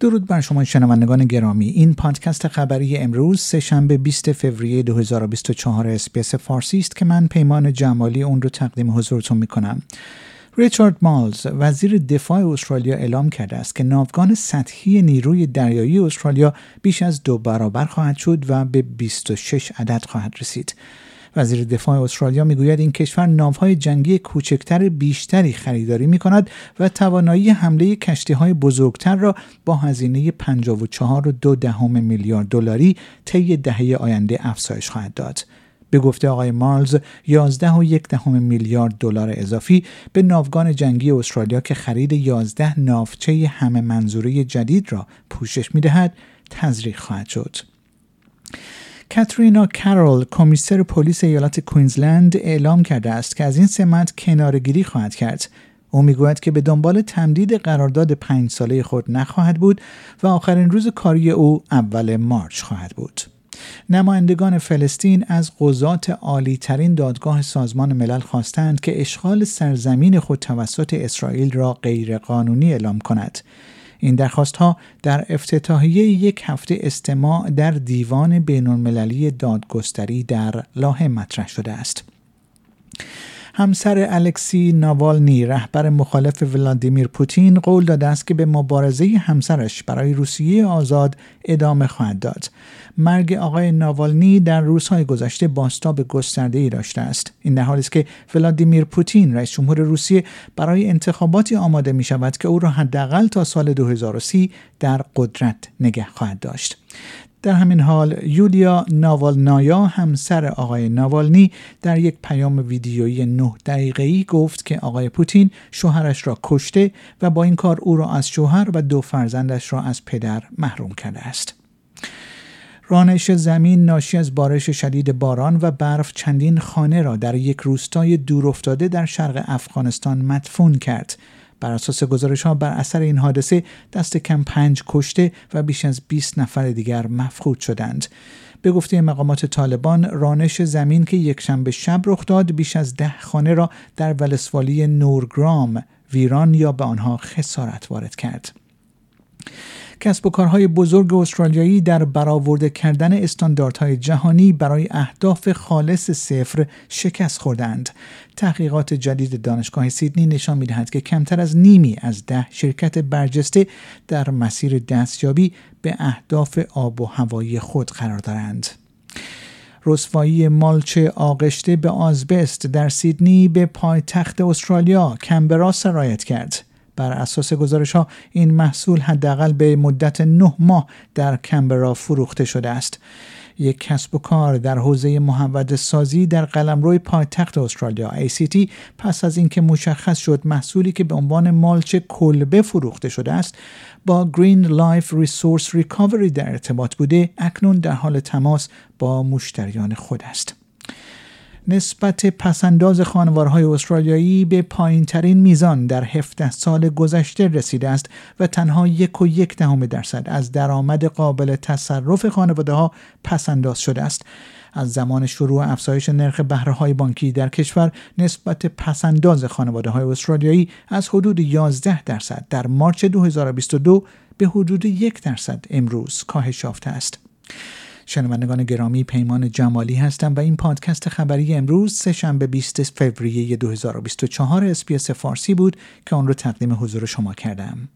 درود بر شما شنوندگان گرامی. این پادکست خبری امروز سهشنبه 20 فوریه 2024 اسپیس فارسی است که من پیمان جمالی اون رو تقدیم حضورتون می‌کنم. ریچارد مالز وزیر دفاع استرالیا اعلام کرده است که ناوگان سطحی نیروی دریایی استرالیا بیش از دو برابر خواهد شد و به 26 عدد خواهد رسید. وزیر دفاع استرالیا می‌گوید این کشور ناوهای جنگی کوچکتر بیشتری خریداری می کند و توانایی حمله کشتی های بزرگتر را با هزینه 54 دو دهم میلیارد دلاری طی دهه آینده افزایش خواهد داد. به گفته آقای مارلز 11 و یک دهم میلیارد دلار اضافی به ناوگان جنگی استرالیا که خرید 11 ناوچه همه منظوره جدید را پوشش می دهد تزریق خواهد شد. کاترینا کارول کمیسر پلیس ایالت کوینزلند اعلام کرده است که از این سمت کنارگیری خواهد کرد او می‌گوید که به دنبال تمدید قرارداد پنج ساله خود نخواهد بود و آخرین روز کاری او اول مارچ خواهد بود. نمایندگان فلسطین از قضات عالی ترین دادگاه سازمان ملل خواستند که اشغال سرزمین خود توسط اسرائیل را غیرقانونی اعلام کند. این درخواست ها در افتتاحیه یک هفته استماع در دیوان بین المللی دادگستری در لاهه مطرح شده است. همسر الکسی ناوالنی رهبر مخالف ولادیمیر پوتین قول داده است که به مبارزه همسرش برای روسیه آزاد ادامه خواهد داد. مرگ آقای ناوالنی در روزهای گذشته باستاب گسترده ای داشته است. این در حالی است که ولادیمیر پوتین رئیس جمهور روسیه برای انتخاباتی آماده می شود که او را حداقل تا سال 2030 در قدرت نگه خواهد داشت. در همین حال یولیا ناوالنایا همسر آقای ناوالنی در یک پیام ویدیویی نه دقیقه‌ای گفت که آقای پوتین شوهرش را کشته و با این کار او را از شوهر و دو فرزندش را از پدر محروم کرده است. رانش زمین ناشی از بارش شدید باران و برف چندین خانه را در یک روستای دورافتاده در شرق افغانستان مدفون کرد بر اساس گزارش ها بر اثر این حادثه دست کم پنج کشته و بیش از 20 نفر دیگر مفقود شدند. به گفته مقامات طالبان رانش زمین که یک شنبه شب رخ داد بیش از ده خانه را در ولسوالی نورگرام ویران یا به آنها خسارت وارد کرد. کسب و کارهای بزرگ استرالیایی در برآورده کردن استانداردهای جهانی برای اهداف خالص صفر شکست خوردند. تحقیقات جدید دانشگاه سیدنی نشان می‌دهد که کمتر از نیمی از ده شرکت برجسته در مسیر دستیابی به اهداف آب و هوایی خود قرار دارند. رسوایی مالچ آغشته به آزبست در سیدنی به پایتخت استرالیا کمبرا سرایت کرد. بر اساس گزارش ها این محصول حداقل به مدت نه ماه در کمبرا فروخته شده است. یک کسب و کار در حوزه محود سازی در قلمرو پایتخت استرالیا ACT پس از اینکه مشخص شد محصولی که به عنوان مالچ کلبه فروخته شده است با Green Life Resource Recovery در ارتباط بوده اکنون در حال تماس با مشتریان خود است. نسبت پسنداز خانوارهای استرالیایی به پایین ترین میزان در 17 سال گذشته رسیده است و تنها یک و یک دهم درصد از درآمد قابل تصرف خانواده ها پسنداز شده است. از زمان شروع افزایش نرخ بهره های بانکی در کشور نسبت پسنداز خانواده های استرالیایی از حدود 11 درصد در مارچ 2022 به حدود یک درصد امروز کاهش یافته است. شنوندگان گرامی پیمان جمالی هستم و این پادکست خبری امروز سه شنبه 20 فوریه 2024 اسپیس فارسی بود که آن را تقدیم حضور شما کردم.